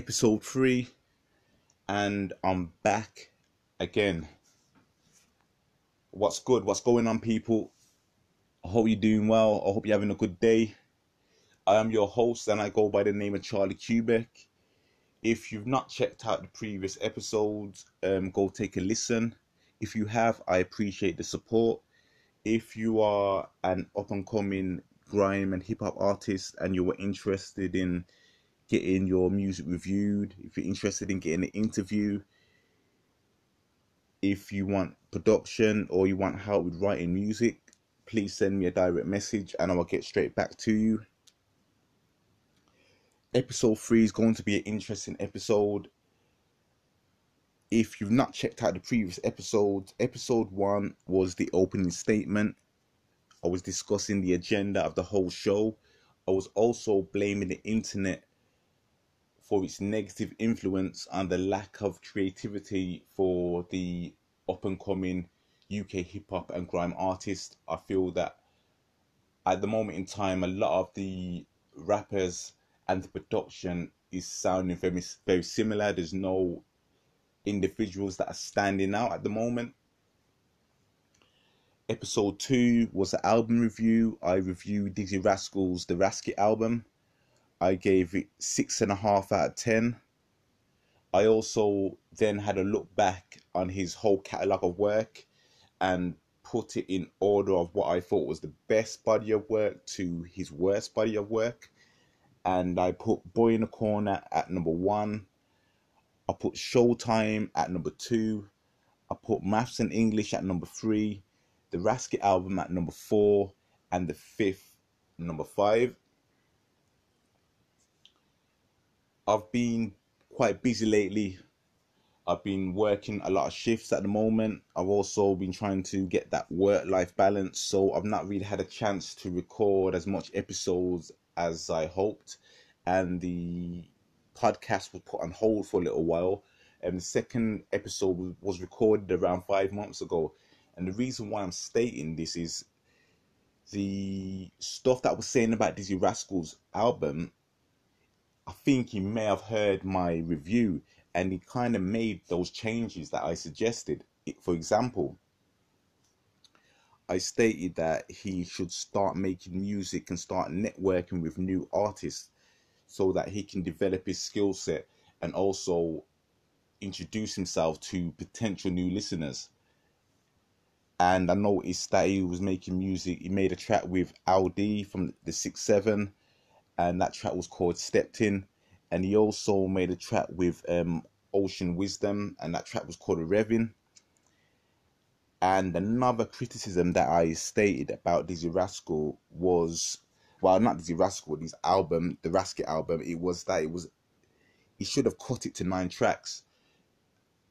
episode three, and I'm back again. What's good? What's going on, people? I hope you're doing well. I hope you're having a good day. I am your host, and I go by the name of Charlie Quebec. If you've not checked out the previous episodes, um, go take a listen. If you have, I appreciate the support. If you are an up and coming grime and hip hop artist and you were interested in getting your music reviewed, if you're interested in getting an interview, if you want production or you want help with writing music, please send me a direct message and I will get straight back to you. Episode 3 is going to be an interesting episode. If you've not checked out the previous episodes, episode 1 was the opening statement. I was discussing the agenda of the whole show. I was also blaming the internet for its negative influence and the lack of creativity for the up and coming UK hip hop and grime artists. I feel that at the moment in time, a lot of the rappers and the production is sounding very very similar. There's no individuals that are standing out at the moment. Episode two was an album review. I reviewed Dizzee Rascal's The Raskit album. I gave it six and a half out of ten. I also then had a look back on his whole catalogue of work and put it in order of what I thought was the best body of work to his worst body of work. And I put Boy in the Corner at number one. I put Showtime at number two. I put Maths and English at number three. The Raskit album at number four. And the fifth, number five. I've been quite busy lately. I've been working a lot of shifts at the moment. I've also been trying to get that work life balance, so I've not really had a chance to record as much episodes as I hoped. And the podcast was put on hold for a little while. And the second episode was recorded around five months ago. And the reason why I'm stating this is the stuff that I was saying about Dizzee Rascal's album I think he may have heard my review and he kind of made those changes that I suggested. For example, I stated that he should start making music and start networking with new artists so that he can develop his skill set and also introduce himself to potential new listeners. And I noticed that he was making music. He made a track with LD from the Six Seven and that track was called Stepped In. And he also made a track with um, Ocean Wisdom, and that track was called Revin. And another criticism that I stated about Dizzee Rascal was, well, not Dizzee Rascal, his album, the Raskit album, it was that it was, he should have cut it to nine tracks.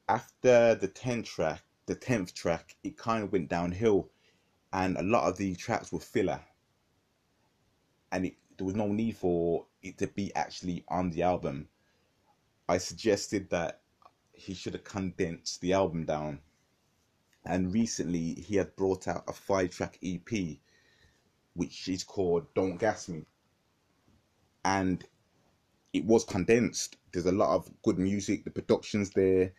After the 10th track, the 10th track, it kind of went downhill, and a lot of the tracks were filler. And it there was no need for it to be actually on the album. I suggested that he should have condensed the album down. And recently he had brought out a five track EP which is called Don't Gas Me. And it was condensed. There's a lot of good music, the production's there,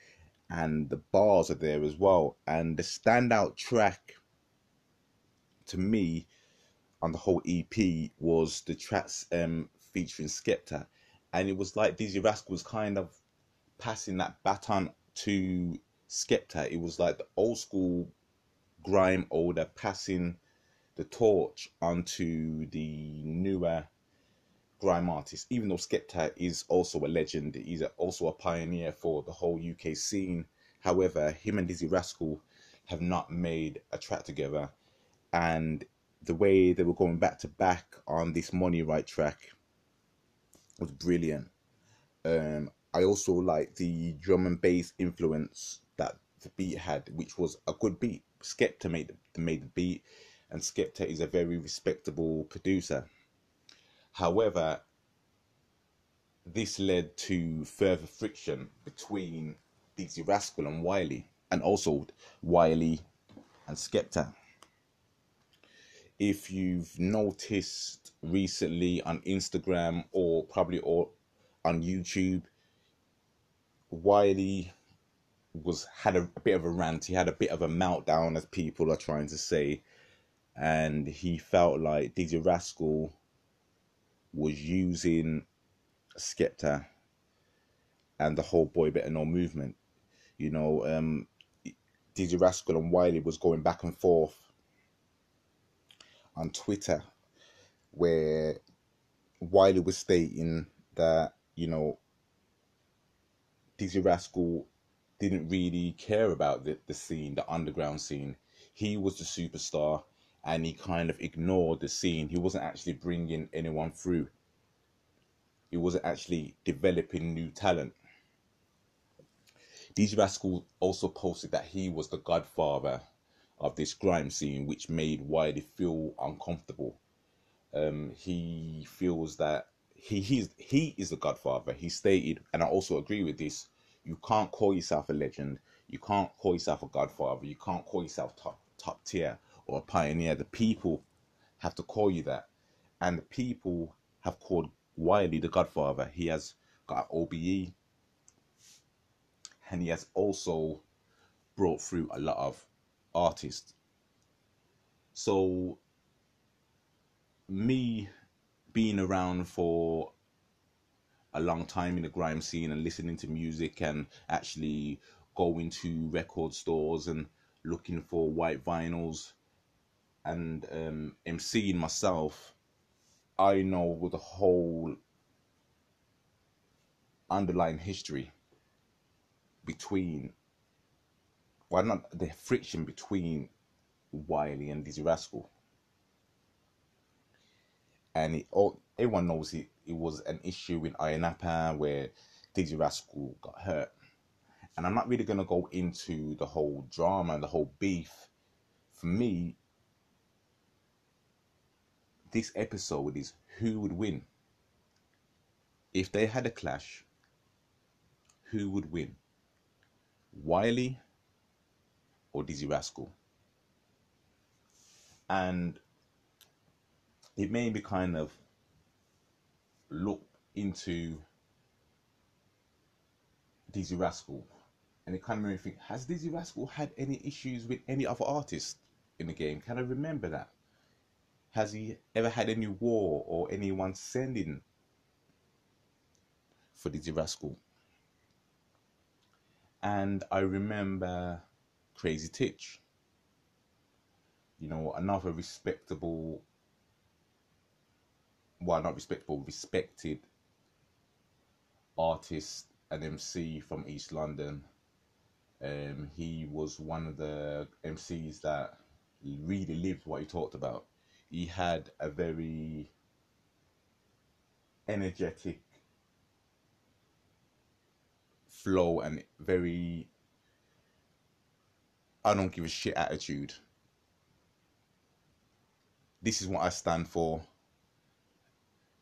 and the bars are there as well. And the standout track to me on the whole EP was the tracks um, featuring Skepta, and it was like Dizzee Rascal was kind of passing that baton to Skepta. It was like the old school grime older passing the torch onto the newer grime artist. Even though Skepta is also a legend, he's also a pioneer for the whole UK scene. However, him and Dizzee Rascal have not made a track together, and the way they were going back to back on this Money Right track was brilliant. Um, I also like the drum and bass influence that the beat had, which was a good beat. Skepta made the, made the beat, and Skepta is a very respectable producer. However, this led to further friction between Dizzee Rascal and Wiley, and also Wiley and Skepta if you've noticed recently on Instagram or probably or on YouTube, Wiley was had a, a bit of a rant. He had a bit of a meltdown, as people are trying to say, and he felt like Dizzee Rascal was using Skepta and the whole Boy Better Know movement. You know, um, Dizzee Rascal and Wiley was going back and forth on Twitter, where Wiley was stating that you know Dizzee Rascal didn't really care about the, the scene, the underground scene. He was the superstar and he kind of ignored the scene. He wasn't actually bringing anyone through. He wasn't actually developing new talent. Dizzee Rascal also posted that he was the godfather of this grime scene, which made Wiley feel uncomfortable. Um, he feels that he he's, he is the godfather. He stated, and I also agree with this. You can't call yourself a legend. You can't call yourself a godfather. You can't call yourself top top tier or a pioneer. The people have to call you that, and the people have called Wiley the godfather. He has got OBE, and he has also brought through a lot of artists. So me being around for a long time in the grime scene and listening to music and actually going to record stores and looking for white vinyls and um, emceeing myself, I know the whole underlying history between, well, not the friction between Wiley and Dizzee Rascal and it all everyone knows it, it was an issue in Ayia Napa where Dizzee Rascal got hurt. And I'm not really gonna go into the whole drama and the whole beef. For me, this episode is who would win. If they had a clash, who would win? Wiley or Dizzee Rascal? And it made me kind of look into Dizzee Rascal and it kind of made me think has Dizzee Rascal had any issues with any other artist in the game? Can I remember that? Has he ever had any war or anyone sending for Dizzee Rascal? And I remember Crazy Titch. You know, another respectable well, not respectable, respected artist and MC from East London. Um, he was one of the MCs that really lived what he talked about. He had a very energetic flow and very I don't give a shit attitude. This is what I stand for.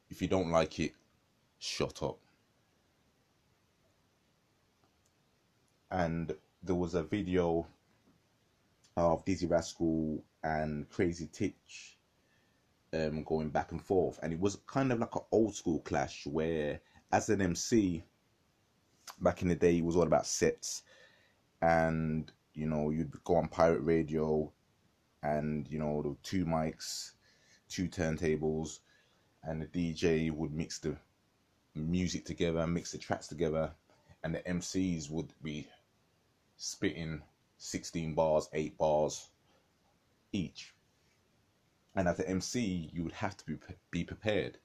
If you don't like it, shut up. And there was a video of Dizzee Rascal and Crazy Titch um, going back and forth, and it was kind of like an old school clash where, as an MC, back in the day, it was all about sets, and you know you'd go on pirate radio, and you know the two mics, two turntables, and the DJ would mix the music together, mix the tracks together, and the MCs would be spitting 16 bars, 8 bars each. And as an MC, you would have to be, be prepared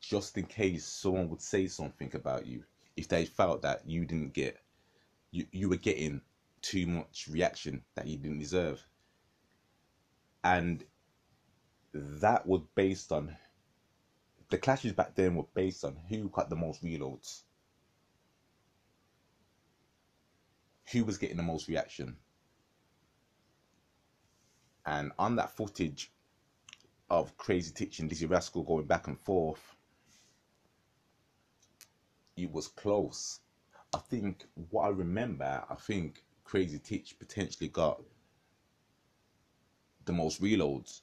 just in case someone would say something about you if they felt that you didn't get you, you were getting too much reaction that you didn't deserve and that was based on the clashes back then were based on who got the most reloads, who was getting the most reaction. And on that footage of Crazy Titch and Dizzee Rascal going back and forth, it was close. I think what I remember, I think Crazy Titch potentially got the most reloads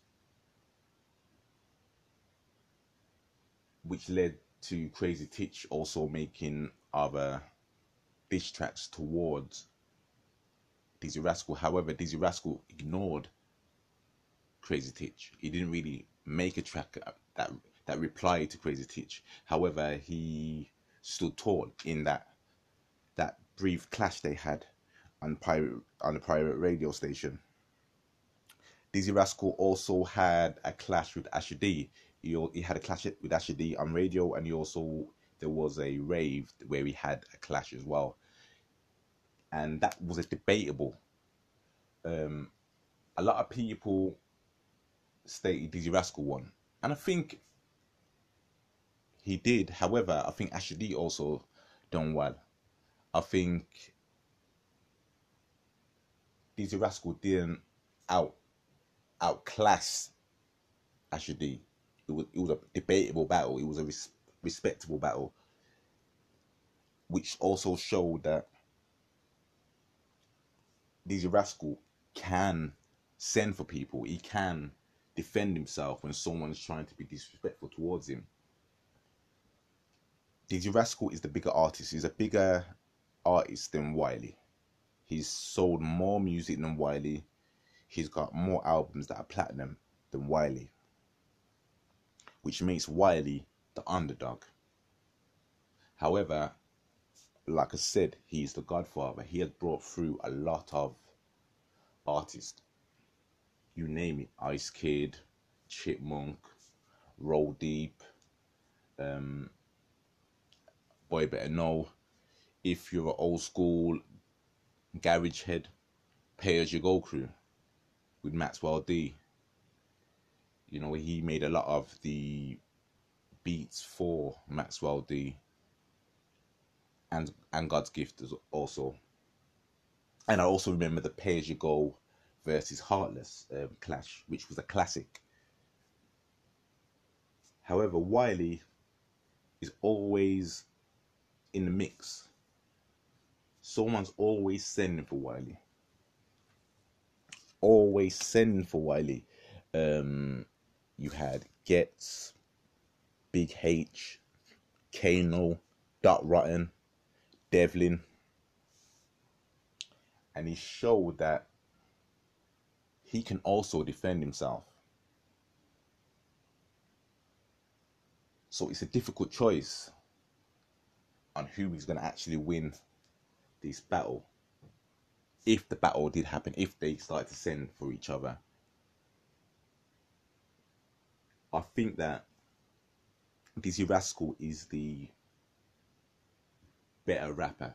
which led to Crazy Titch also making other diss tracks towards Dizzee Rascal. However, Dizzee Rascal ignored Crazy Titch. He didn't really make a track that that replied to Crazy Titch. However, he stood tall in that that brief clash they had on pirate on the pirate radio station. Dizzee Rascal also had a clash with Asher D. He, he had a clash with Asher D on radio, and he also there was a rave where he had a clash as well, and that was a debatable. Um, a lot of people stated Dizzee Rascal won, and I think he did. However, I think Asher D also done well. I think Dizzee Rascal didn't out outclass Asher D. It was it was a debatable battle. It was a res- respectable battle, which also showed that Dizzee Rascal can send for people. He can defend himself when someone's trying to be disrespectful towards him. Dizzee Rascal is the bigger artist. He's a bigger artist than Wiley. He's sold more music than Wiley. He's got more albums that are platinum than Wiley, which makes Wiley the underdog. However, like I said, he's the godfather. He has brought through a lot of artists. You name it Ice Kid, Chipmunk, Roll Deep, um, Boy Better Know. If you're an old school garage head, pay as you go crew with Maxwell D. You know, he made a lot of the beats for Maxwell D and and God's gift also. And I also remember the Pay As You Go versus Heartless um, clash, which was a classic. However, Wiley is always in the mix. Someone's always sending for Wiley. Always sending for Wiley. Um, you had Ghetts, Big H, Kano, Dot Rotten, Devlin. And he showed that he can also defend himself. So it's a difficult choice on who he's going to actually win this battle. If the battle did happen, if they start to send for each other. I think that Dizzee Rascal is the better rapper,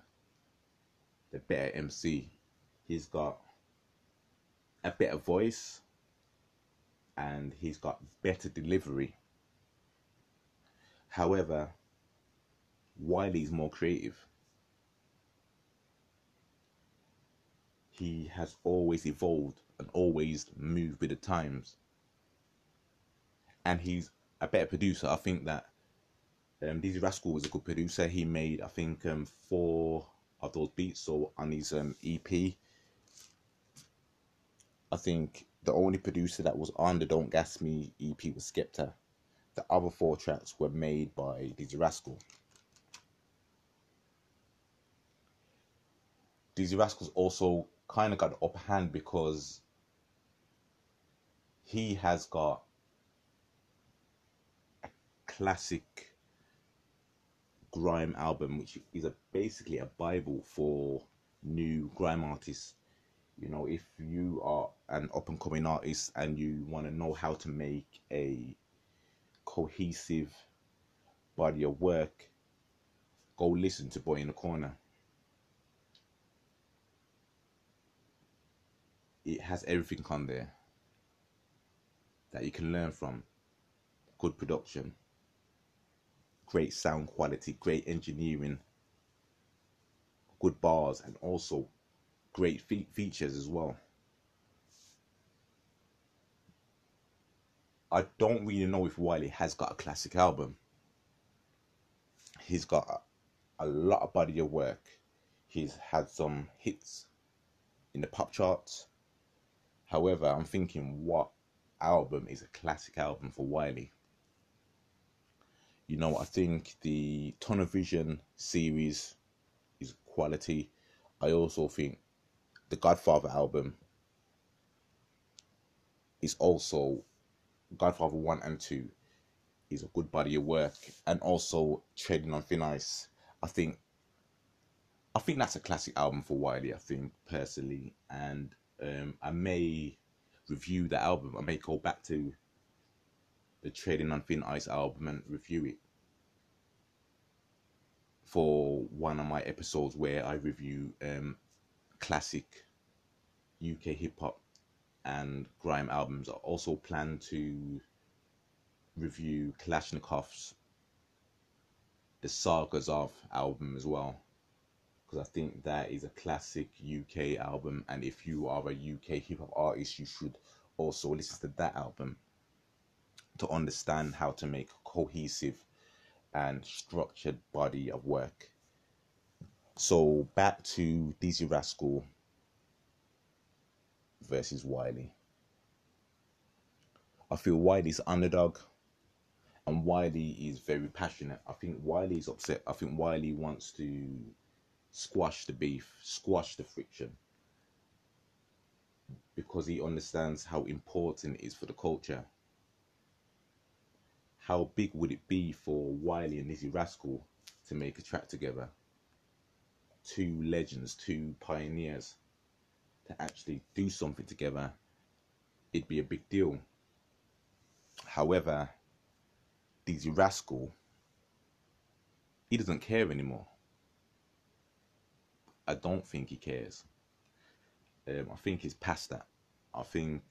the better MC. He's got a better voice and he's got better delivery. However, Wiley's more creative. He has always evolved and always moved with the times. And he's a better producer. I think that um, Dizzee Rascal was a good producer. He made, I think, um, four of those beats. So on his um, EP, I think the only producer that was on the Don't Gas Me EP was Skepta. The other four tracks were made by Dizzee Rascal. Dizzee Rascal's also kind of got upper hand because he has got a classic grime album, which is a basically a bible for new grime artists. You know, if you are an up and coming artist and you want to know how to make a cohesive body of work, go listen to Boy in the Corner. It has everything on there that you can learn from. Good production great sound quality, great engineering, good bars, and also great fe- features as well. I don't really know if Wiley has got a classic album. He's got a, a lot of body of work. He's had some hits in the pop charts. However, I'm thinking what album is a classic album for Wiley? you know, I think the Tunnel Vision series is quality. I also think the Godfather album is also Godfather 1 and 2 is a good body of work and also Treading on Thin Ice. I think I think that's a classic album for Wiley, I think personally and um, I may review the album. I may go back to the Trading on Thin Ice album and review it for one of my episodes where I review um, classic UK hip hop and grime albums. I also plan to review Klashnekoff's The Sagas of album as well because I think that is a classic UK album and if you are a UK hip hop artist you should also listen to that album to understand how to make a cohesive and structured body of work. So back to Dizzee Rascal versus Wiley. I feel Wiley's underdog and Wiley is very passionate. I think Wiley is upset. I think Wiley wants to squash the beef, squash the friction because he understands how important it is for the culture. How big would it be for Wiley and Dizzee Rascal to make a track together? Two legends, two pioneers to actually do something together, it'd be a big deal. However, Dizzee Rascal, he doesn't care anymore. I don't think he cares. Um, I think he's past that. I think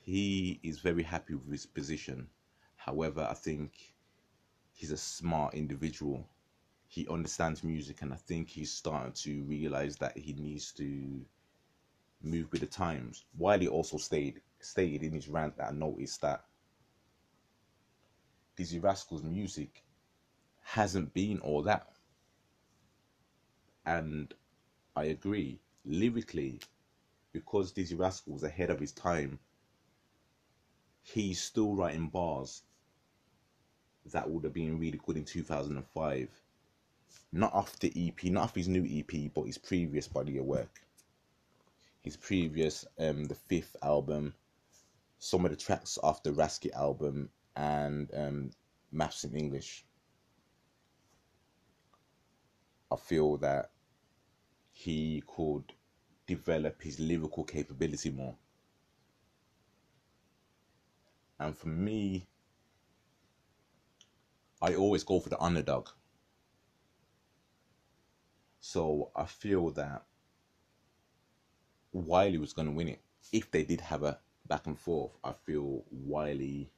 he is very happy with his position. However, I think he's a smart individual. He understands music, and I think he's starting to realize that he needs to move with the times. Wiley also stayed stated in his rant that I noticed that Dizzee Rascal's music hasn't been all that. And I agree, lyrically, because Dizzee Rascal was ahead of his time, he's still writing bars that would have been really good in 2005. Not off the EP, not off his new EP, but his previous body of work. His previous, um, the fifth album, some of the tracks off the Raskit album, and um, Maths in English. I feel that he could develop his lyrical capability more. And for me, I always go for the underdog. So I feel that Wiley was going to win it. If they did have a back and forth, I feel Wiley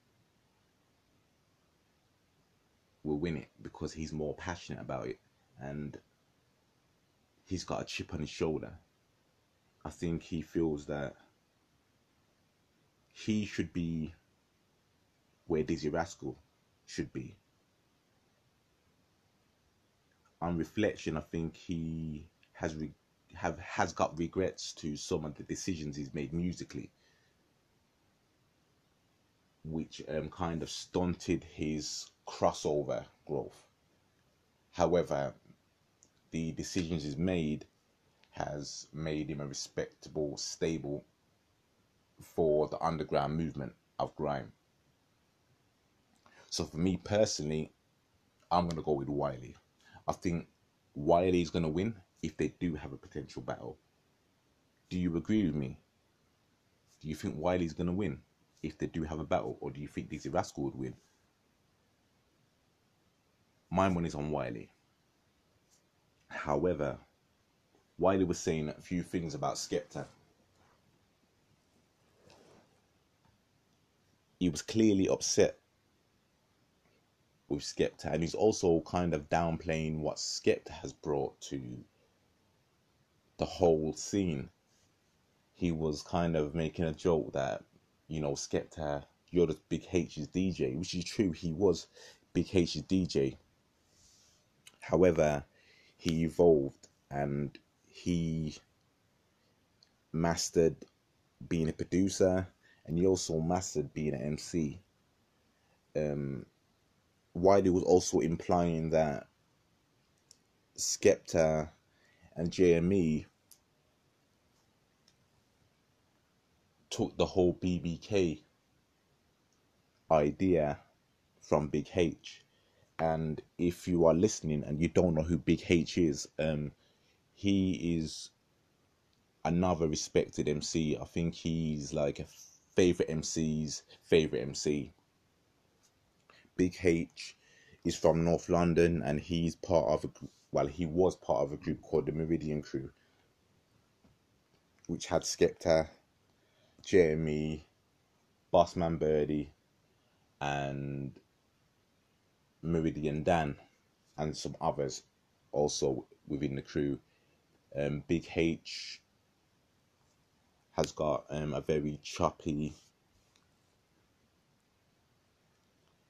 will win it because he's more passionate about it. And he's got a chip on his shoulder. I think he feels that he should be where Dizzee Rascal should be. On reflection, I think he has re- have has got regrets to some of the decisions he's made musically, which um, kind of stunted his crossover growth. However, the decisions he's made has made him a respectable, stable for the underground movement of grime. So for me personally, I'm gonna go with Wiley. I think Wiley is gonna win if they do have a potential battle. Do you agree with me? Do you think Wiley's gonna win if they do have a battle, or do you think Dizzee Rascal would win? My money's on Wiley. However, Wiley was saying a few things about Skepta. He was clearly upset with Skepta, and he's also kind of downplaying what Skepta has brought to the whole scene. He was kind of making a joke that, you know, Skepta, you're the Big H's DJ, which is true, he was Big H's DJ. However, he evolved and he mastered being a producer and he also mastered being an MC. Um, Wiley was also implying that Skepta and JME took the whole BBK idea from Big H. And if you are listening and you don't know who Big H is, um, he is another respected MC. I think he's like a favorite MC's favorite MC. Big H is from North London and he's part of a well, he was part of a group called the Meridian Crew, which had Skepta, Jeremy, Bossman Birdie, and Meridian Dan, and some others also within the crew. Um, Big H has got um, a very choppy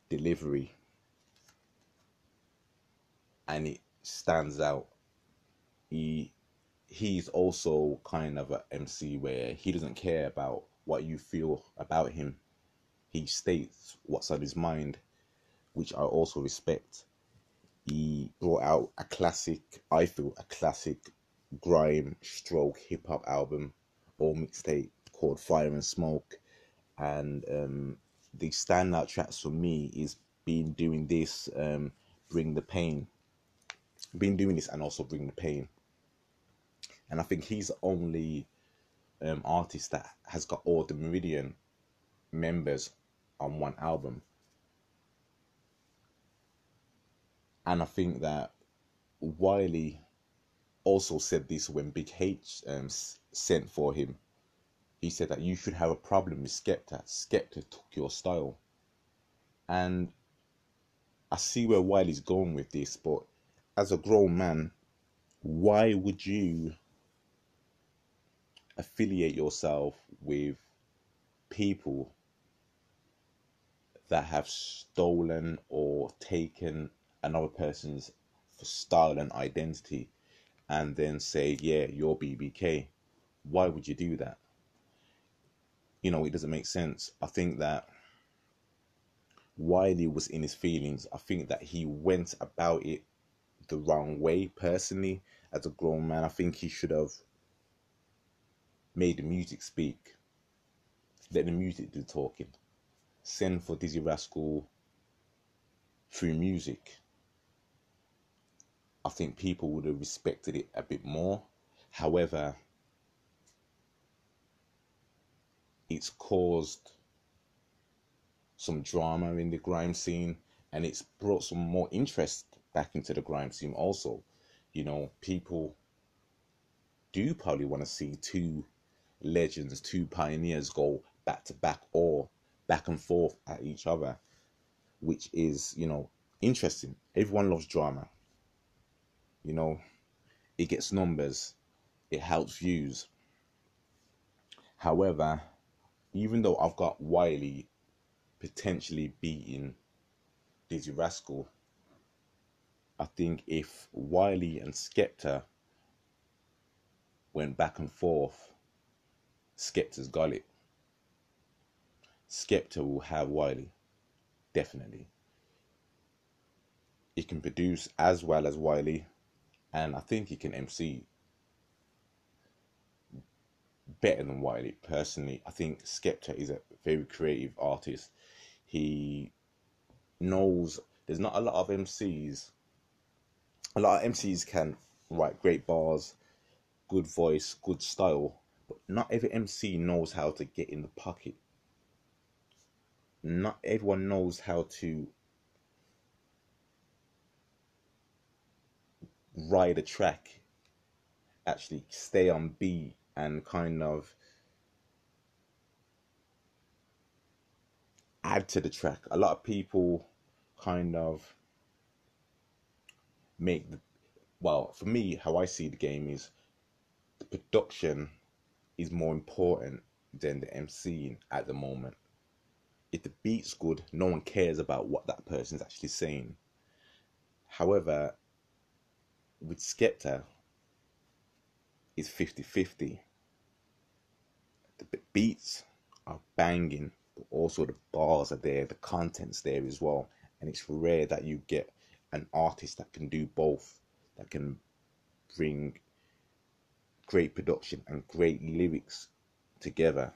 delivery and it stands out. He he's also kind of an MC where he doesn't care about what you feel about him. He states what's on his mind which I also respect. He brought out a classic I feel a classic grime stroke hip hop album or mixtape called Fire and Smoke, and um, the standout tracks for me is been doing this, um, Bring the Pain, been doing this and also Bring the Pain, and I think he's the only um, artist that has got all the Meridian members on one album. And I think that Wiley also said this when Big H um, sent for him. He said that you should have a problem with Skepta. Skepta took your style. And I see where Wiley's going with this, but as a grown man, why would you affiliate yourself with people that have stolen or taken another person's style and identity and then say, yeah, you're BBK. Why would you do that? You know, it doesn't make sense. I think that Wiley was in his feelings. I think that he went about it the wrong way, personally, as a grown man. I think he should have made the music speak. Let the music do talking. Send for Dizzee Rascal through music I think people would have respected it a bit more. However, it's caused some drama in the grime scene and it's brought some more interest back into the grime scene also. You know, people do probably want to see two legends, two pioneers go back to back or back and forth at each other, which is, you know, interesting. Everyone loves drama you know, it gets numbers, it helps views. However, even though I've got Wiley potentially beating Dizzee Rascal, I think if Wiley and Skepta went back and forth, Skepta's got it. Skepta will have Wiley, definitely. He can produce as well as Wiley, and I think he can MC better than Wiley. Personally, I think Skepta is a very creative artist. He knows there's not a lot of MCs. A lot of MCs can write great bars, good voice, good style, but not every MC knows how to get in the pocket. Not everyone knows how to ride a track, actually stay on beat and kind of add to the track. A lot of people kind of make the well, for me, how I see the game is the production is more important than the MCing at the moment. If the beat's good, no one cares about what that person's actually saying. However, with Skepta, it's 50 50. The beats are banging, but also the bars are there, the content's there as well. And it's rare that you get an artist that can do both that can bring great production and great lyrics together.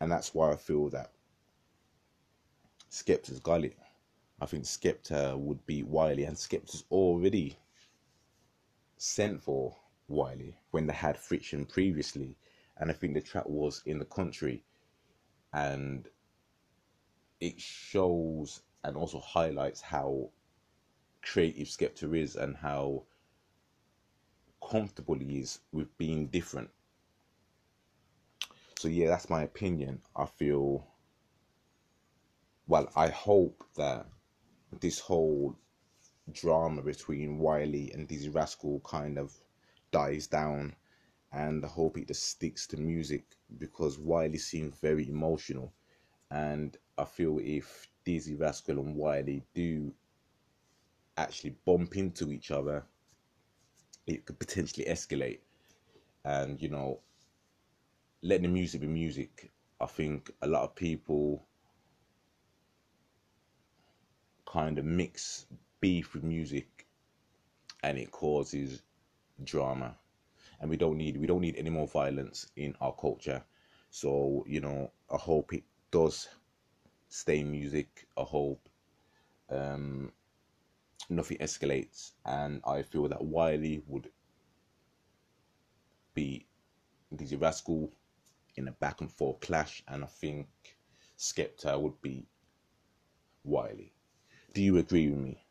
And that's why I feel that Skepta's got it. I think Skepta would beat Wiley, and Skepta's already sent for Wiley when they had friction previously. And I think the track was in the country, and it shows and also highlights how creative Skepta is and how comfortable he is with being different. So yeah, that's my opinion. I feel well, I hope that this whole drama between Wiley and Dizzee Rascal kind of dies down and I hope it just sticks to music because Wiley seems very emotional. And I feel if Dizzee Rascal and Wiley do actually bump into each other it could potentially escalate. And you know let the music be music i think a lot of people kind of mix beef with music and it causes drama. And we don't need we don't need any more violence in our culture. So you know i hope it does stay music. I hope um nothing escalates, and I feel that Wiley would be Dizzee Rascal in a back and forth clash, and I think Skepta would be Wiley. Do you agree with me?